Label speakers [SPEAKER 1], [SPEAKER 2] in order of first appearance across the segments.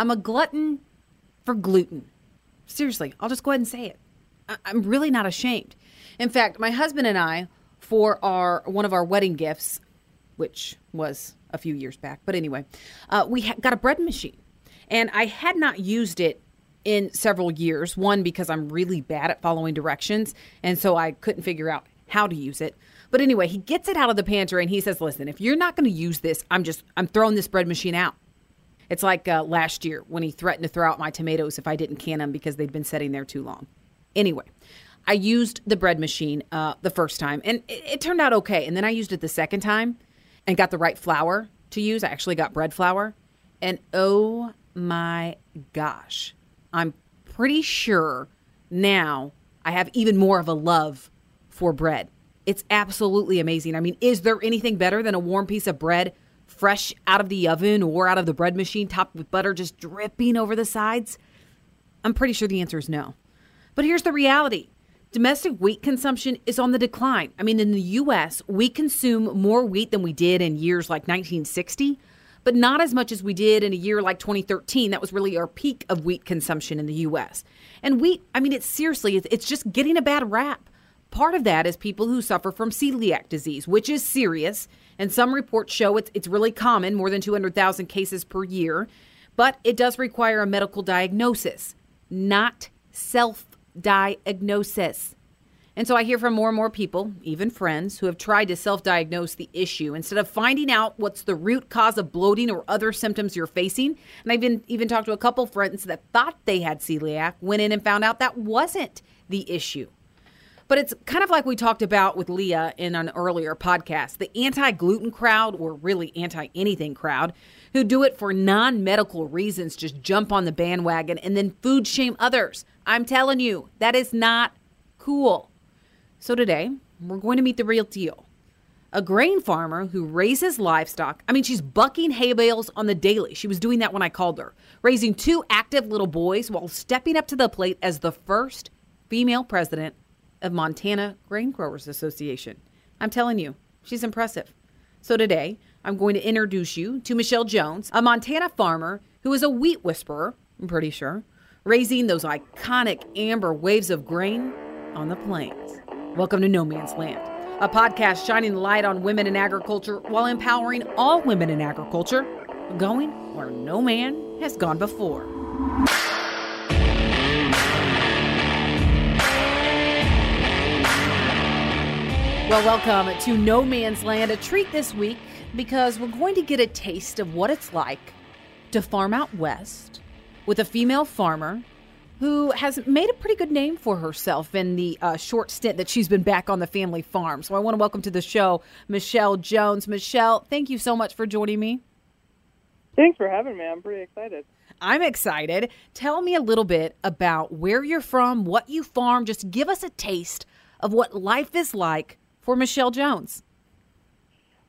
[SPEAKER 1] I'm a glutton for gluten. Seriously, I'll just go ahead and say it. I- I'm really not ashamed. In fact, my husband and I, for our one of our wedding gifts, which was a few years back, but anyway, uh, we ha- got a bread machine, and I had not used it in several years. One because I'm really bad at following directions, and so I couldn't figure out how to use it. But anyway, he gets it out of the pantry and he says, "Listen, if you're not going to use this, I'm just I'm throwing this bread machine out." It's like uh, last year when he threatened to throw out my tomatoes if I didn't can them because they'd been sitting there too long. Anyway, I used the bread machine uh, the first time and it, it turned out okay. And then I used it the second time and got the right flour to use. I actually got bread flour. And oh my gosh, I'm pretty sure now I have even more of a love for bread. It's absolutely amazing. I mean, is there anything better than a warm piece of bread fresh out of the oven or out of the bread machine, topped with butter just dripping over the sides? I'm pretty sure the answer is no. But here's the reality domestic wheat consumption is on the decline. I mean, in the US, we consume more wheat than we did in years like 1960, but not as much as we did in a year like 2013. That was really our peak of wheat consumption in the US. And wheat, I mean, it's seriously, it's just getting a bad rap. Part of that is people who suffer from celiac disease, which is serious, and some reports show it's, it's really common, more than 200,000 cases per year, but it does require a medical diagnosis, not self diagnosis. And so I hear from more and more people, even friends, who have tried to self diagnose the issue instead of finding out what's the root cause of bloating or other symptoms you're facing. And I've even, even talked to a couple friends that thought they had celiac, went in and found out that wasn't the issue. But it's kind of like we talked about with Leah in an earlier podcast the anti gluten crowd, or really anti anything crowd, who do it for non medical reasons, just jump on the bandwagon and then food shame others. I'm telling you, that is not cool. So today, we're going to meet the real deal. A grain farmer who raises livestock. I mean, she's bucking hay bales on the daily. She was doing that when I called her, raising two active little boys while stepping up to the plate as the first female president of Montana Grain Growers Association. I'm telling you, she's impressive. So today, I'm going to introduce you to Michelle Jones, a Montana farmer who is a wheat whisperer, I'm pretty sure, raising those iconic amber waves of grain on the plains. Welcome to No Man's Land, a podcast shining the light on women in agriculture while empowering all women in agriculture, going where no man has gone before. Well, welcome to No Man's Land, a treat this week because we're going to get a taste of what it's like to farm out west with a female farmer who has made a pretty good name for herself in the uh, short stint that she's been back on the family farm. So I want to welcome to the show Michelle Jones. Michelle, thank you so much for joining me.
[SPEAKER 2] Thanks for having me. I'm pretty excited.
[SPEAKER 1] I'm excited. Tell me a little bit about where you're from, what you farm. Just give us a taste of what life is like for Michelle Jones?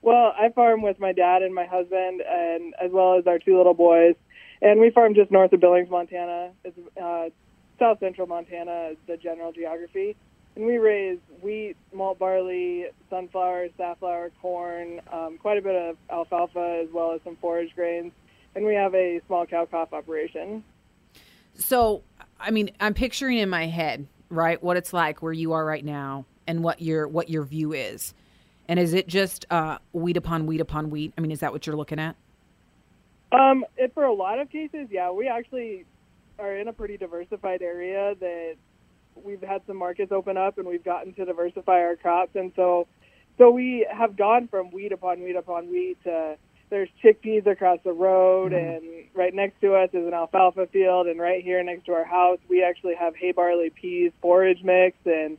[SPEAKER 2] Well, I farm with my dad and my husband, and as well as our two little boys. And we farm just north of Billings, Montana. It's uh, south central Montana, the general geography. And we raise wheat, malt barley, sunflower, safflower, corn, um, quite a bit of alfalfa, as well as some forage grains. And we have a small cow calf operation.
[SPEAKER 1] So, I mean, I'm picturing in my head, right, what it's like where you are right now and what your what your view is. And is it just uh, wheat upon wheat upon wheat? I mean, is that what you're looking at?
[SPEAKER 2] Um, it, for a lot of cases, yeah, we actually are in a pretty diversified area that we've had some markets open up and we've gotten to diversify our crops, and so so we have gone from wheat upon wheat upon wheat to there's chickpeas across the road, mm-hmm. and right next to us is an alfalfa field, and right here next to our house we actually have hay barley peas forage mix and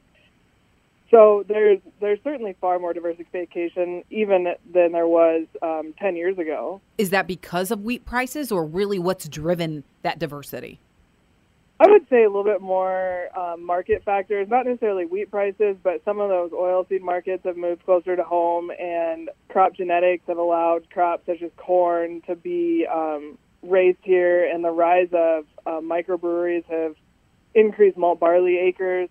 [SPEAKER 2] so there's there's certainly far more diversification even than there was um, 10 years ago.
[SPEAKER 1] Is that because of wheat prices or really what's driven that diversity?
[SPEAKER 2] I would say a little bit more um, market factors, not necessarily wheat prices, but some of those oilseed markets have moved closer to home, and crop genetics have allowed crops such as corn to be um, raised here, and the rise of uh, microbreweries have increased malt barley acres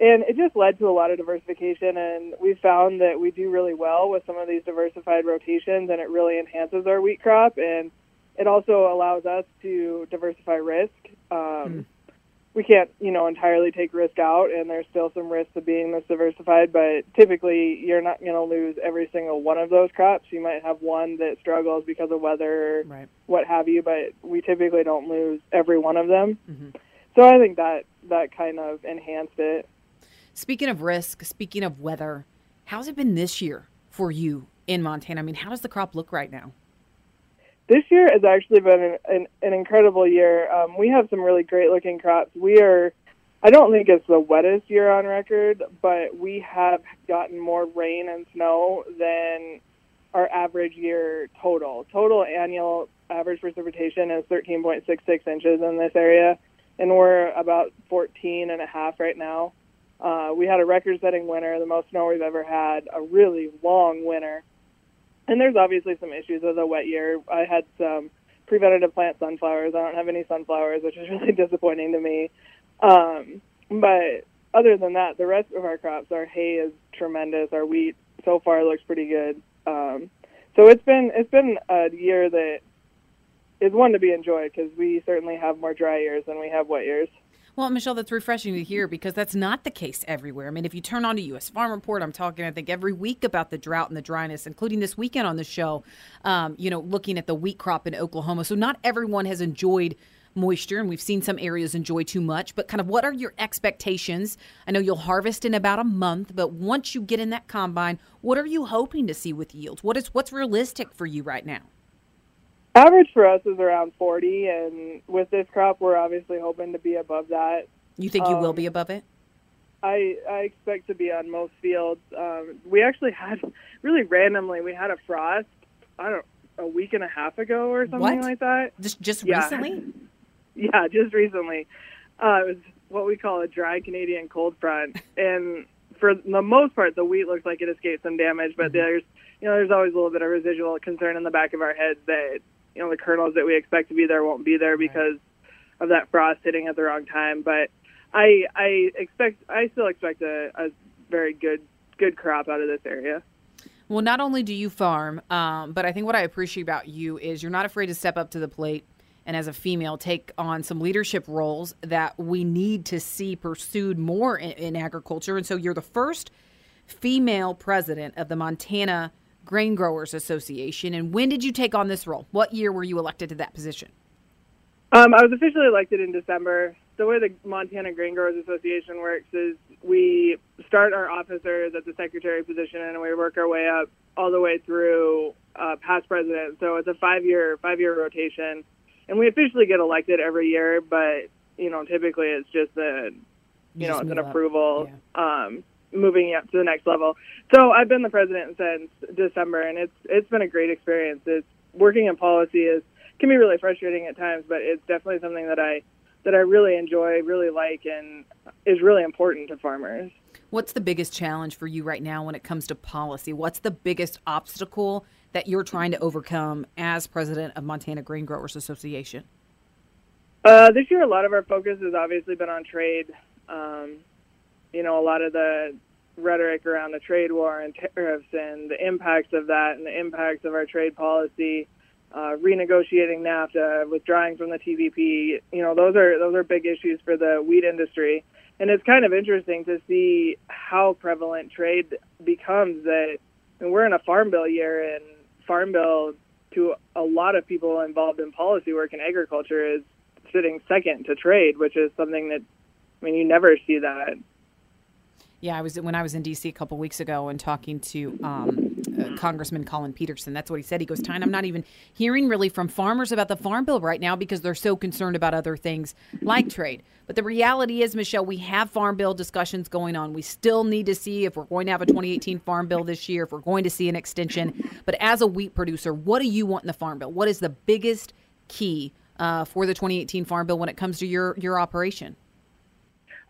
[SPEAKER 2] and it just led to a lot of diversification and we found that we do really well with some of these diversified rotations and it really enhances our wheat crop and it also allows us to diversify risk. Um,
[SPEAKER 1] Mm.
[SPEAKER 2] We can't, you know, entirely take risk out, and there's still some risk to being this diversified. But typically, you're not going to lose every single one of those crops. You might have one that struggles because of weather,
[SPEAKER 1] Right.
[SPEAKER 2] what have you. But we typically don't lose every one of them.
[SPEAKER 1] Mhm.
[SPEAKER 2] So I think that that kind of enhanced it.
[SPEAKER 1] Speaking of risk, speaking of weather, how's it been this year for you in Montana? I mean, how does the crop look right now?
[SPEAKER 2] This year has actually been an, an, an incredible year. Um, we have some really great looking crops. We are, I don't think it's the wettest year on record, but we have gotten more rain and snow than our average year total. Total annual average precipitation is 13.66 inches in this area, and we're about 14 and a half right now. Uh, we had a record setting winter, the most snow we've ever had, a really long winter. And there's obviously some issues with a wet year. I had some preventative plant sunflowers. I don't have any sunflowers, which is really disappointing to me. Um, but other than that, the rest of our crops, our hay is tremendous. Our wheat so far looks pretty good. Um, so it's been it's been a year that is one to be enjoyed because we certainly have more dry years than we have wet years.
[SPEAKER 1] Well, Michelle, that's refreshing to hear because that's not the case everywhere. I mean, if you turn on to U.S. Farm Report, I'm talking, I think, every week about the drought and the dryness, including this weekend on the show, um, you know, looking at the wheat crop in Oklahoma. So not everyone has enjoyed moisture, and we've seen some areas enjoy too much. But kind of what are your expectations? I know you'll harvest in about a month, but once you get in that combine, what are you hoping to see with yields? What is what's realistic for you right now?
[SPEAKER 2] Average for us is around 40, and with this crop, we're obviously hoping to be above that.
[SPEAKER 1] You think you will
[SPEAKER 2] Um,
[SPEAKER 1] be above it?
[SPEAKER 2] I, I expect to be on most fields. Um, we actually had really randomly we had a frost. I don't a week and a half ago or something
[SPEAKER 1] What?
[SPEAKER 2] like that.
[SPEAKER 1] Just just
[SPEAKER 2] yeah.
[SPEAKER 1] recently?
[SPEAKER 2] Yeah, just recently. Uh, it was what we call a dry Canadian cold front, and for the most part, the wheat looks like it escaped some damage. But there's you know there's always a little bit of residual concern in the back of our heads that you know the kernels that we expect to be there won't be there because of that frost hitting at the wrong time. But I I expect I still expect a, a very good good crop out of this area.
[SPEAKER 1] Well, not only do you farm, um, but I think what I appreciate about you is you're not afraid to step up to the plate and as a female take on some leadership roles that we need to see pursued more in, in agriculture. And so you're the first female president of the Montana Grain Growers Association. And when did you take on this role? What year were you elected to that position?
[SPEAKER 2] Um, I was officially elected in December. The way the Montana Grain Growers Association works is we start our officers at the secretary position and we work our way up all the way through uh, past president. So it's a five year five year rotation, and we officially get elected every year. But you know, typically it's just a you, know it's an
[SPEAKER 1] up.
[SPEAKER 2] approval, um, moving up to the next level. So I've been the president since December, and it's it's been a great experience. It's working in policy is can be really frustrating at times, but it's definitely something that I that I really enjoy, really like, and is really important to farmers.
[SPEAKER 1] What's the biggest challenge for you right now when it comes to policy? What's the biggest obstacle that you're trying to overcome as president of Montana Grain Growers Association?
[SPEAKER 2] Uh, this year, a lot of our focus has obviously been on trade. Um, you know, a lot of the rhetoric around the trade war and tariffs and the impacts of that and the impacts of our trade policy, uh, renegotiating NAFTA, withdrawing from the TPP. You know, those are those are big issues for the wheat industry, and it's kind of interesting to see how prevalent trade becomes. That and we're in a farm bill year, and farm bill to a lot of people involved in policy work in agriculture is sitting second to trade, which is something that I mean you never see that.
[SPEAKER 1] Yeah, I was when I was in D.C. a couple weeks ago and talking to um, uh, Congressman Collin Peterson. That's what he said. He goes, "Tyne, I'm not even hearing really from farmers about the farm bill right now because they're so concerned about other things like trade." But the reality is, Michelle, we have farm bill discussions going on. We still need to see if we're going to have a 2018 farm bill this year, if we're going to see an extension. But as a wheat producer, what do you want in the farm bill? What is the biggest key uh, for the 2018 farm bill when it comes to your your operation?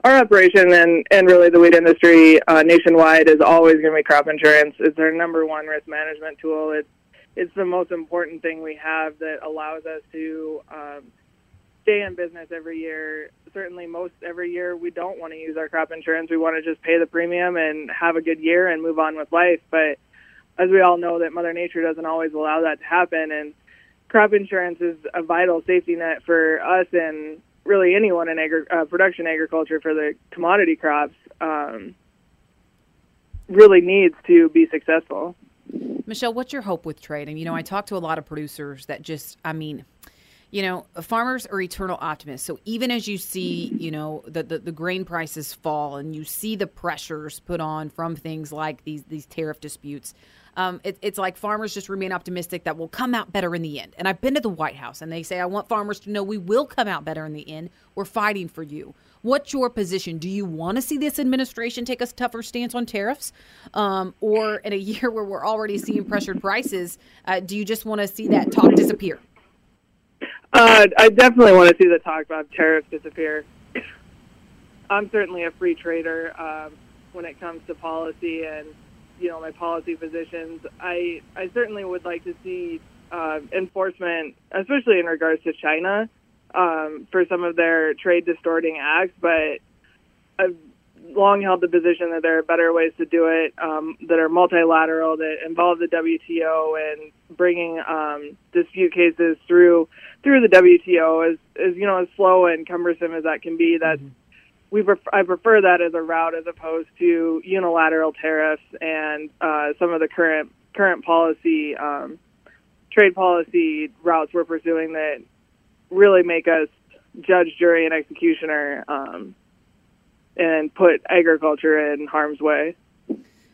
[SPEAKER 2] Our operation and, and really the wheat industry uh, nationwide is always going to be crop insurance. It's our number one risk management tool. It's it's the most important thing we have that allows us to um, stay in business every year. Certainly, most every year we don't want to use our crop insurance. We want to just pay the premium and have a good year and move on with life. But as we all know, that Mother Nature doesn't always allow that to happen. And crop insurance is a vital safety net for us and really anyone in agri- uh, production agriculture for the commodity crops. Um, really needs to be successful.
[SPEAKER 1] Michelle, what's your hope with trade? And you know, I talk to a lot of producers that just, I mean, you know, farmers are eternal optimists. So even as you see, you know, the, the, the, grain prices fall and you see the pressures put on from things like these these tariff disputes, um, it, it's like farmers just remain optimistic that we'll come out better in the end. And I've been to the White House and they say, I want farmers to know we will come out better in the end. We're fighting for you. What's your position? Do you want to see this administration take a tougher stance on tariffs? Um, or in a year where we're already seeing pressured prices, uh, do you just want to see that talk disappear?
[SPEAKER 2] Uh, I definitely want to see the talk about tariffs disappear. I'm certainly a free trader um, when it comes to policy and you know my policy positions. I I certainly would like to see uh, enforcement, especially in regards to China, um, for some of their trade distorting acts, but I've long held the position that there are better ways to do it um, that are multilateral, that involve the WTO and bringing um, dispute cases through through the WTO as, as you know as slow and cumbersome as that can be. That mm-hmm. We pref- I prefer that as a route as opposed to unilateral tariffs and uh, some of the current current policy um, trade policy routes we're pursuing that really make us judge, jury, and executioner um, and put agriculture in harm's way.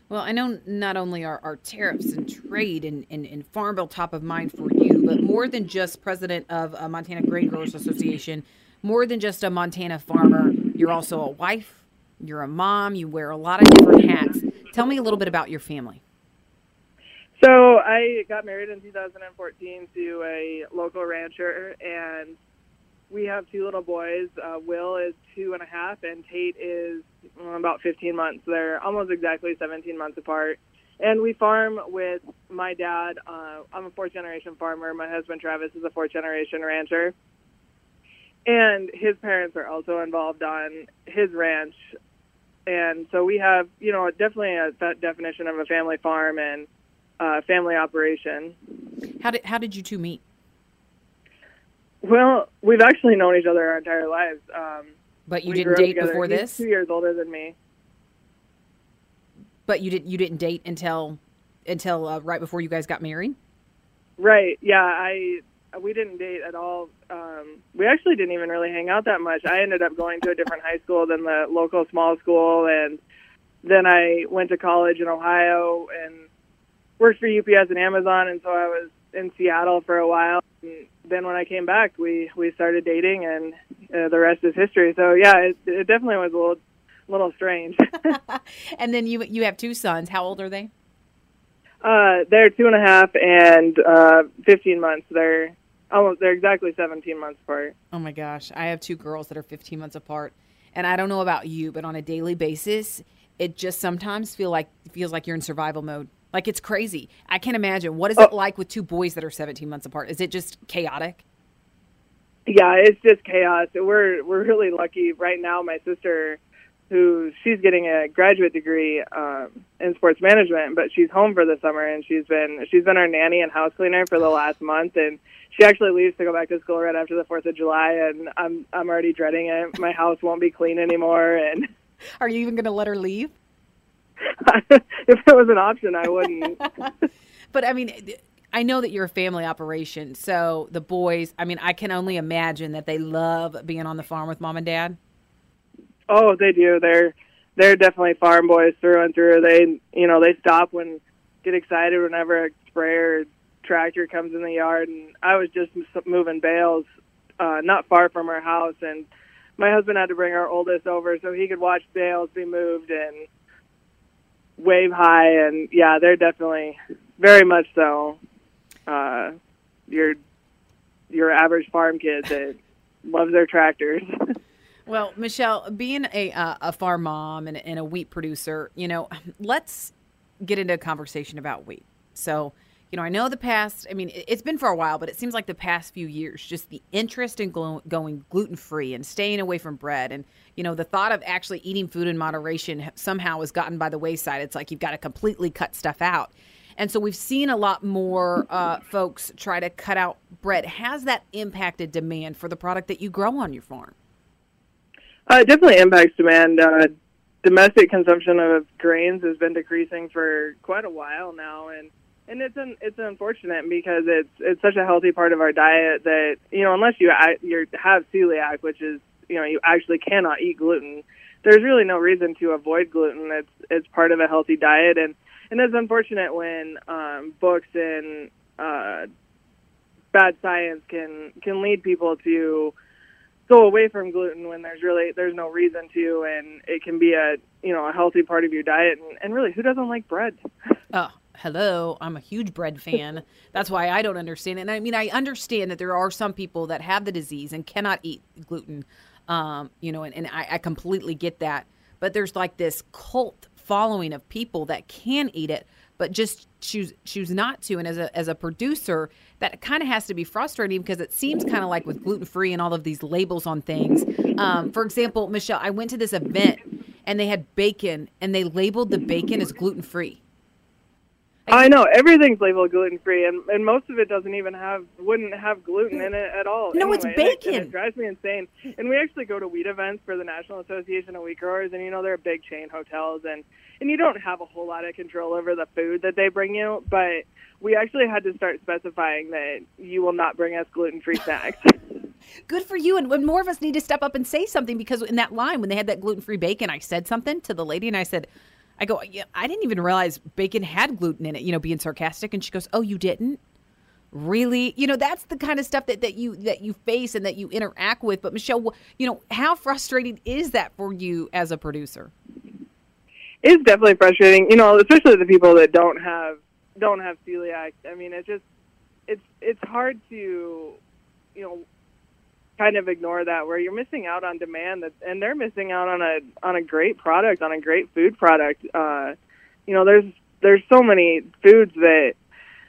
[SPEAKER 1] Well, I know not only are, are tariffs and trade and, and, and, Farm Bill top of mind for you, but more than just president of a Montana Grain Growers Association, more than just a Montana farmer, you're also a wife, you're a mom, you wear a lot of different hats. Tell me a little bit about your family.
[SPEAKER 2] So I got married in 2014 to a local rancher, and we have two little boys. Uh, Will is two and a half, and Tate is about 15 months. They're almost exactly 17 months apart. And we farm with my dad. Uh, I'm a fourth generation farmer. My husband Travis is a fourth generation rancher. And his parents are also involved on his ranch. And so we have, you know, definitely a definition of a family farm and uh, family operation.
[SPEAKER 1] How did how did you two meet?
[SPEAKER 2] Well, we've actually known each other our entire lives. Um,
[SPEAKER 1] but you didn't date before
[SPEAKER 2] He's
[SPEAKER 1] this.
[SPEAKER 2] Two years older than me.
[SPEAKER 1] But you didn't you didn't date until until uh, right before you guys got married.
[SPEAKER 2] Right. Yeah. I we didn't date at all. Um, we actually didn't even really hang out that much. I ended up going to a different high school than the local small school, and then I went to college in Ohio and worked for UPS and Amazon, and so I was in Seattle for a while. And then when I came back, we we started dating, and uh, the rest is history. So yeah, it, it definitely was a little little strange.
[SPEAKER 1] and then you you have two sons. How old are they?
[SPEAKER 2] Uh, they're two and a half and uh, fifteen months. They're almost they're exactly seventeen months apart.
[SPEAKER 1] Oh my gosh, I have two girls that are fifteen months apart, and I don't know about you, but on a daily basis, it just sometimes feel like feels like you're in survival mode. Like it's crazy. I can't imagine. What is it oh. like with two boys that are 17 months apart? Is it just chaotic?
[SPEAKER 2] Yeah, it's just chaos. We're we're really lucky right now. My sister, who she's getting a graduate degree um, in sports management, but she's home for the summer, and she's been she's been our nanny and house cleaner for the last month, and she actually leaves to go back to school right after the Fourth of July, and I'm I'm already dreading it. My house won't be clean anymore, and
[SPEAKER 1] are you even going to let her leave?
[SPEAKER 2] if it was an option, I wouldn't.
[SPEAKER 1] but I mean, I know that you're a family operation, so the boys. I mean, I can only imagine that they love being on the farm with mom and dad.
[SPEAKER 2] Oh, they do. They're they're definitely farm boys through and through. They you know they stop when get excited whenever a sprayer tractor comes in the yard. And I was just moving bales uh, not far from our house, and my husband had to bring our oldest over so he could watch bales be moved and wave high, and yeah, they're definitely very much so. Uh, your your average farm kid that loves their tractors.
[SPEAKER 1] well, Michelle, being a uh, a farm mom and, and a wheat producer, you know, let's get into a conversation about wheat. So you know, I know the past, I mean, it's been for a while, but it seems like the past few years, just the interest in going gluten free and staying away from bread. And, you know, the thought of actually eating food in moderation somehow has gotten by the wayside. It's like you've got to completely cut stuff out. And so we've seen a lot more uh, folks try to cut out bread. Has that impacted demand for the product that you grow on your farm?
[SPEAKER 2] Uh, it definitely impacts demand. Uh, domestic consumption of grains has been decreasing for quite a while now, and and it's an, it's unfortunate because it's it's such a healthy part of our diet that you know unless you you have celiac, which is you know you actually cannot eat gluten, there's really no reason to avoid gluten. It's it's part of a healthy diet, and and it's unfortunate when um, books and uh, bad science can can lead people to go away from gluten when there's really there's no reason to and it can be a you know a healthy part of your diet. And, and really who doesn't like bread?
[SPEAKER 1] Oh hello i'm a huge bread fan that's why i don't understand it and i mean i understand that there are some people that have the disease and cannot eat gluten um, you know and, and I, I completely get that but there's like this cult following of people that can eat it but just choose choose not to. And as a as a producer, that kind of has to be frustrating because it seems kind of like with gluten free and all of these labels on things. Um, for example, Michelle, I went to this event and they had bacon and they labeled the bacon as gluten free.
[SPEAKER 2] I know everything's labeled gluten free, and, and most of it doesn't even have wouldn't have gluten in it at all.
[SPEAKER 1] No,
[SPEAKER 2] anyway,
[SPEAKER 1] it's bacon.
[SPEAKER 2] It, it drives me insane. And we actually go to wheat events for the National Association of Wheat Growers, and you know they're big chain hotels, and and you don't have a whole lot of control over the food that they bring you, but we actually had to start specifying that you will not bring us gluten free snacks.
[SPEAKER 1] Good for you. And when more of us need to step up and say something, because in that line, when they had that gluten free bacon, I said something to the lady and I said, I go, yeah, I didn't even realize bacon had gluten in it, you know, being sarcastic. And she goes, Oh, you didn't? Really? You know, that's the kind of stuff that, that you that you face and that you interact with. But Michelle, you know, how frustrating is that for you as a producer?
[SPEAKER 2] It's definitely frustrating, you know, especially the people that don't have don't have celiac. I mean, it just it's it's hard to, you know, kind of ignore that where you're missing out on demand that, and they're missing out on a on a great product on a great food product. Uh you know there's there's so many foods that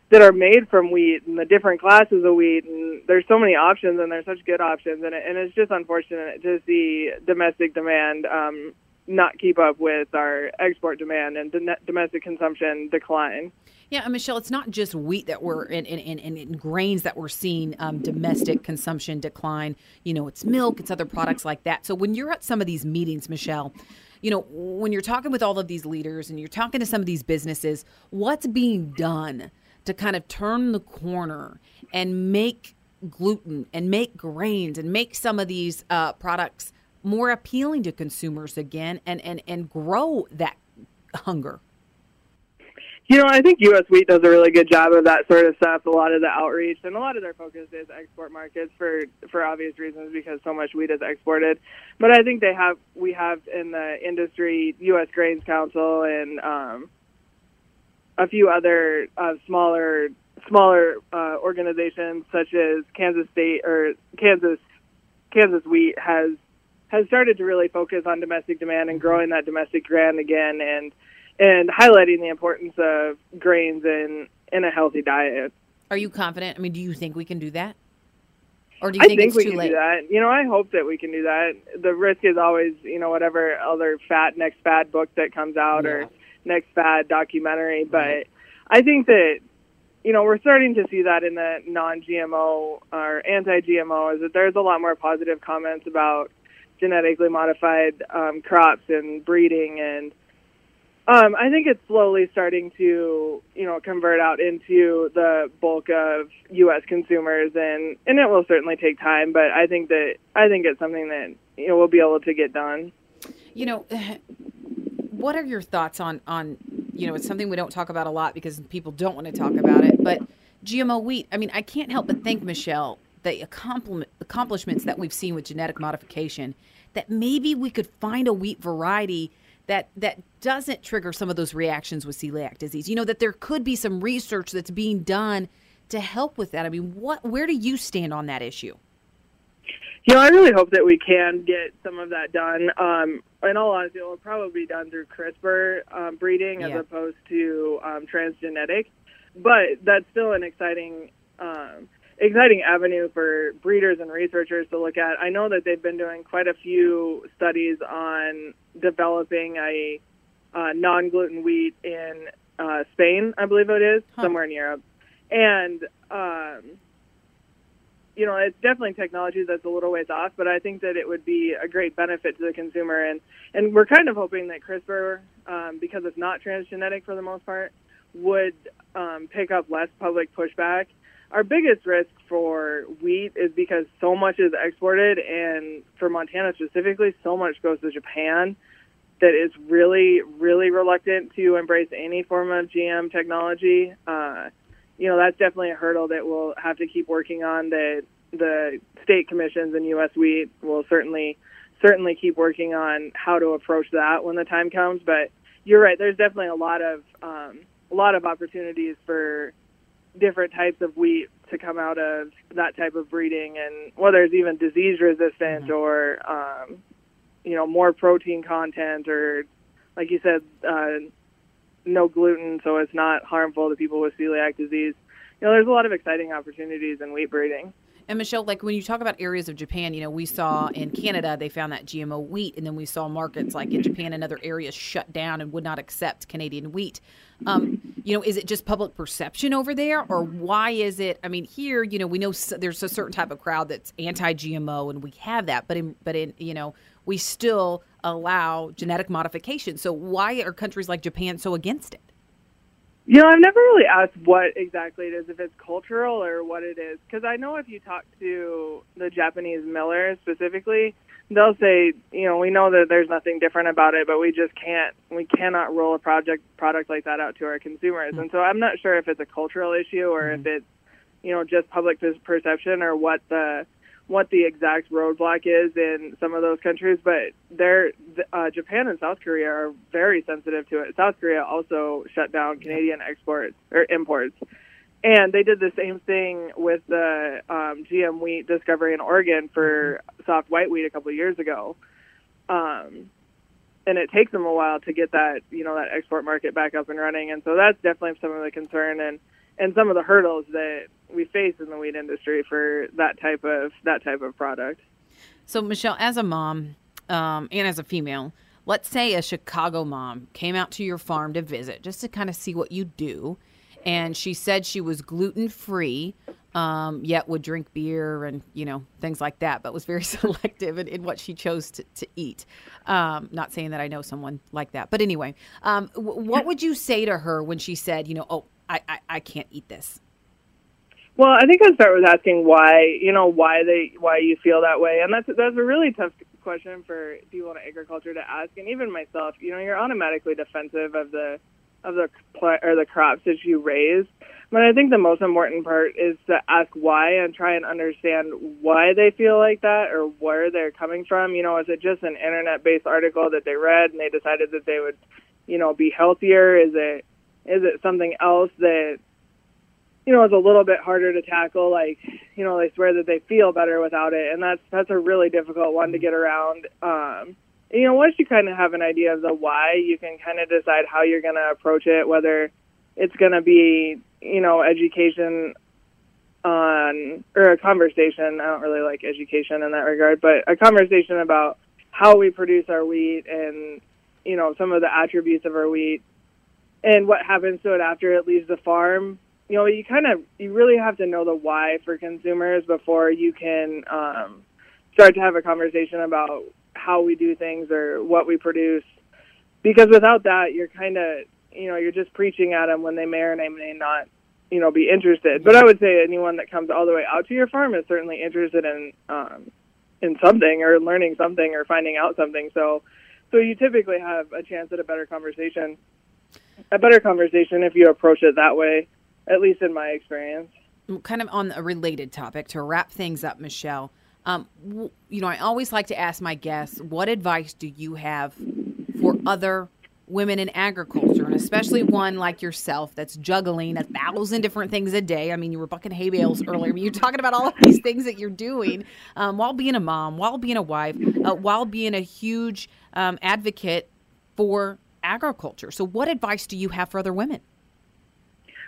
[SPEAKER 2] that are made from wheat and the different classes of wheat and there's so many options and there's such good options and, it, and it's just unfortunate to see domestic demand um not keep up with our export demand and domestic consumption decline.
[SPEAKER 1] Yeah, Michelle, it's not just wheat that we're in, in, in, in grains that we're seeing um, domestic consumption decline. You know, it's milk, it's other products like that. So when you're at some of these meetings, Michelle, you know, when you're talking with all of these leaders and you're talking to some of these businesses, what's being done to kind of turn the corner and make gluten and make grains and make some of these uh, products more appealing to consumers again and, and, and grow that hunger?
[SPEAKER 2] You know, I think U.S. Wheat does a really good job of that sort of stuff. A lot of the outreach and a lot of their focus is export markets for for obvious reasons because so much wheat is exported. But I think they have we have in the industry U.S. Grains Council and um, a few other uh, smaller smaller uh, organizations such as Kansas State or Kansas Kansas Wheat has has started to really focus on domestic demand and growing that domestic demand again and and highlighting the importance of grains in in a healthy diet.
[SPEAKER 1] Are you confident? I mean, do you think we can do that? Or do you think,
[SPEAKER 2] think
[SPEAKER 1] we
[SPEAKER 2] can
[SPEAKER 1] late?
[SPEAKER 2] do that? You know, I hope that we can do that. The risk is always, you know, whatever other fat next fad book that comes out yeah. or next fad documentary. Mm-hmm. But I think that you know we're starting to see that in the non-GMO or anti-GMO is that there's a lot more positive comments about genetically modified um, crops and breeding and um, I think it's slowly starting to, you know, convert out into the bulk of U.S. consumers, and and it will certainly take time. But I think that I think it's something that you know we'll be able to get done.
[SPEAKER 1] You know, what are your thoughts on on you know it's something we don't talk about a lot because people don't want to talk about it, but GMO wheat. I mean, I can't help but think, Michelle, the accomplishments that we've seen with genetic modification, that maybe we could find a wheat variety that that doesn't trigger some of those reactions with celiac disease. You know that there could be some research that's being done to help with that. I mean, what where do you stand on that issue?
[SPEAKER 2] You know, I really hope that we can get some of that done. Um, in all honesty, it will probably be done through CRISPR um, breeding as opposed to um, transgenic. But that's still an exciting um, exciting avenue for breeders and researchers to look at. I know that they've been doing quite a few studies on developing a uh, non-gluten wheat in uh, Spain, I believe it is,
[SPEAKER 1] Huh.
[SPEAKER 2] somewhere in Europe. And um, you know, it's definitely technology that's a little ways off, but I think that it would be a great benefit to the consumer. And and we're kind of hoping that CRISPR, um, because it's not transgenetic for the most part, would um, pick up less public pushback. Our biggest risk for wheat is because so much is exported, and for Montana specifically, so much goes to Japan that is really, really reluctant to embrace any form of GM technology. Uh, you know, that's definitely a hurdle that we'll have to keep working on. That the state commissions and U.S. Wheat will certainly, certainly keep working on how to approach that when the time comes. But you're right. There's definitely a lot of um, a lot of opportunities for different types of wheat to come out of that type of breeding, and whether it's even disease resistant or um, you know more protein content or like you said uh, no gluten so it's not harmful to people with celiac disease. You know there's a lot of exciting opportunities in wheat breeding.
[SPEAKER 1] And Michelle, like when you talk about areas of Japan, you know, we saw in Canada they found that GMO wheat, and then we saw markets like in Japan and other areas shut down and would not accept Canadian wheat. Um, you know, is it just public perception over there, or mm-hmm. why is it? I mean, here, you know, we know there's a certain type of crowd that's anti-GMO, and we have that, but in but in you know, we still allow genetic modification. So why are countries like Japan so against it?
[SPEAKER 2] You know, I've never really asked what exactly it is, if it's cultural or what it is. Because I know if you talk to the Japanese millers specifically, they'll say, you know, we know that there's nothing different about it, but we just can't, we cannot roll a project product like that out to our consumers. And so I'm not sure if it's a cultural issue or if it's, you know, just public perception or what the what the exact roadblock is in some of those countries, but they're, uh, Japan and South Korea are very sensitive to it. South Korea also shut down Canadian exports or imports, and they did the same thing with the um, GM wheat discovery in Oregon for soft white wheat a couple of years ago. Um, and it takes them a while to get that you know that export market back up and running, and so that's definitely some of the concern and and some of the hurdles that we face in the wheat industry for that type of that type of product.
[SPEAKER 1] So, Michelle, as a mom um, and as a female, let's say a Chicago mom came out to your farm to visit just to kind of see what you do. And she said she was gluten free, um, yet would drink beer and, you know, things like that, but was very selective in, in what she chose to, to eat. Um, not saying that I know someone like that. But anyway, um, w- what would you say to her when she said, you know, oh, I, I, I can't eat this?
[SPEAKER 2] Well, I think I'd start with asking why, you know, why they, why you feel that way, and that's that's a really tough question for people in agriculture to ask, and even myself. You know, you're automatically defensive of the, of the pl- or the crops that you raise, but I think the most important part is to ask why and try and understand why they feel like that or where they're coming from. You know, is it just an internet-based article that they read and they decided that they would, you know, be healthier? Is it, is it something else that you know, it's a little bit harder to tackle. Like, you know, they swear that they feel better without it, and that's that's a really difficult one to get around. Um, you know, once you kind of have an idea of the why, you can kind of decide how you're going to approach it. Whether it's going to be, you know, education on or a conversation. I don't really like education in that regard, but a conversation about how we produce our wheat and you know some of the attributes of our wheat and what happens to it after it leaves the farm you know, you kind of you really have to know the why for consumers before you can um, start to have a conversation about how we do things or what we produce. Because without that, you're kind of you know you're just preaching at them when they may or may not you know be interested. But I would say anyone that comes all the way out to your farm is certainly interested in um, in something or learning something or finding out something. So so you typically have a chance at a better conversation. A better conversation if you approach it that way at least in my experience.
[SPEAKER 1] Kind of on a related topic to wrap things up, Michelle. Um, w- you know, I always like to ask my guests, what advice do you have for other women in agriculture, and especially one like yourself that's juggling a thousand different things a day? I mean, you were bucking hay bales earlier. I mean, you're talking about all of these things that you're doing um, while being a mom, while being a wife, uh, while being a huge um, advocate for agriculture. So, what advice do you have for other women?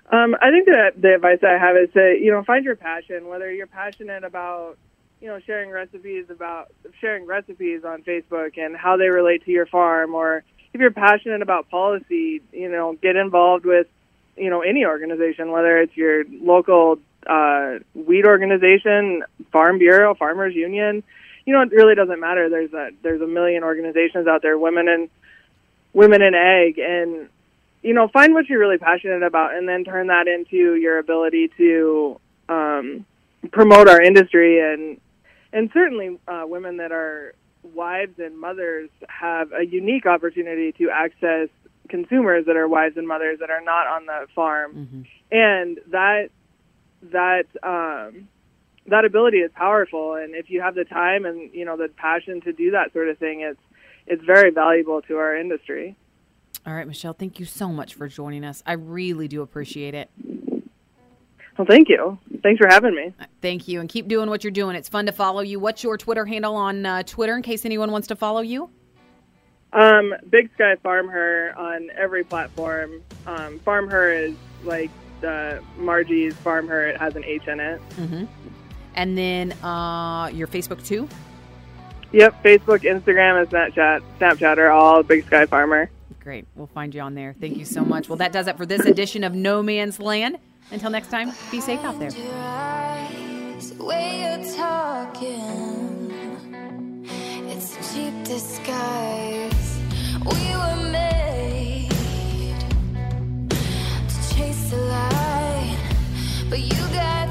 [SPEAKER 2] Um, I think that the advice I have is to you know find your passion. Whether you're passionate about you know sharing recipes about sharing recipes on Facebook and how they relate to your farm, or if you're passionate about policy, you know, get involved with you know any organization, whether it's your local uh, weed organization, farm bureau, farmers union. You know, it really doesn't matter. There's a there's a million organizations out there, women and women in ag, and you know, find what you're really passionate about, and then turn that into your ability to um, promote our industry and and certainly uh, women that are wives and mothers have a unique opportunity to access consumers that are wives and mothers that are not on the farm,
[SPEAKER 1] Mm-hmm.
[SPEAKER 2] and that that um, that ability is powerful. And if you have the time and you know the passion to do that sort of thing, it's it's very valuable to our industry.
[SPEAKER 1] All right, Michelle, thank you so much for joining us. I really do appreciate it.
[SPEAKER 2] Well, thank you. Thanks for having me.
[SPEAKER 1] Thank you, and keep doing what you're doing. It's fun to follow you. What's your Twitter handle on uh, Twitter in case anyone wants to follow you?
[SPEAKER 2] Um, Big Sky Farm Her on every platform. Um, farm Her is like uh, Marji's Farm Her. It has an H in it.
[SPEAKER 1] Mm-hmm. And then uh, your Facebook too.
[SPEAKER 2] Yep, Facebook, Instagram, and Snapchat. Snapchat are all Big Sky Farmer.
[SPEAKER 1] Great. We'll find you on there. Thank you so much. Well, that does it for this edition of No Man's Land. Until next time, be safe out there.
[SPEAKER 3] It's a cheap disguise. We were made to chase the light, but you got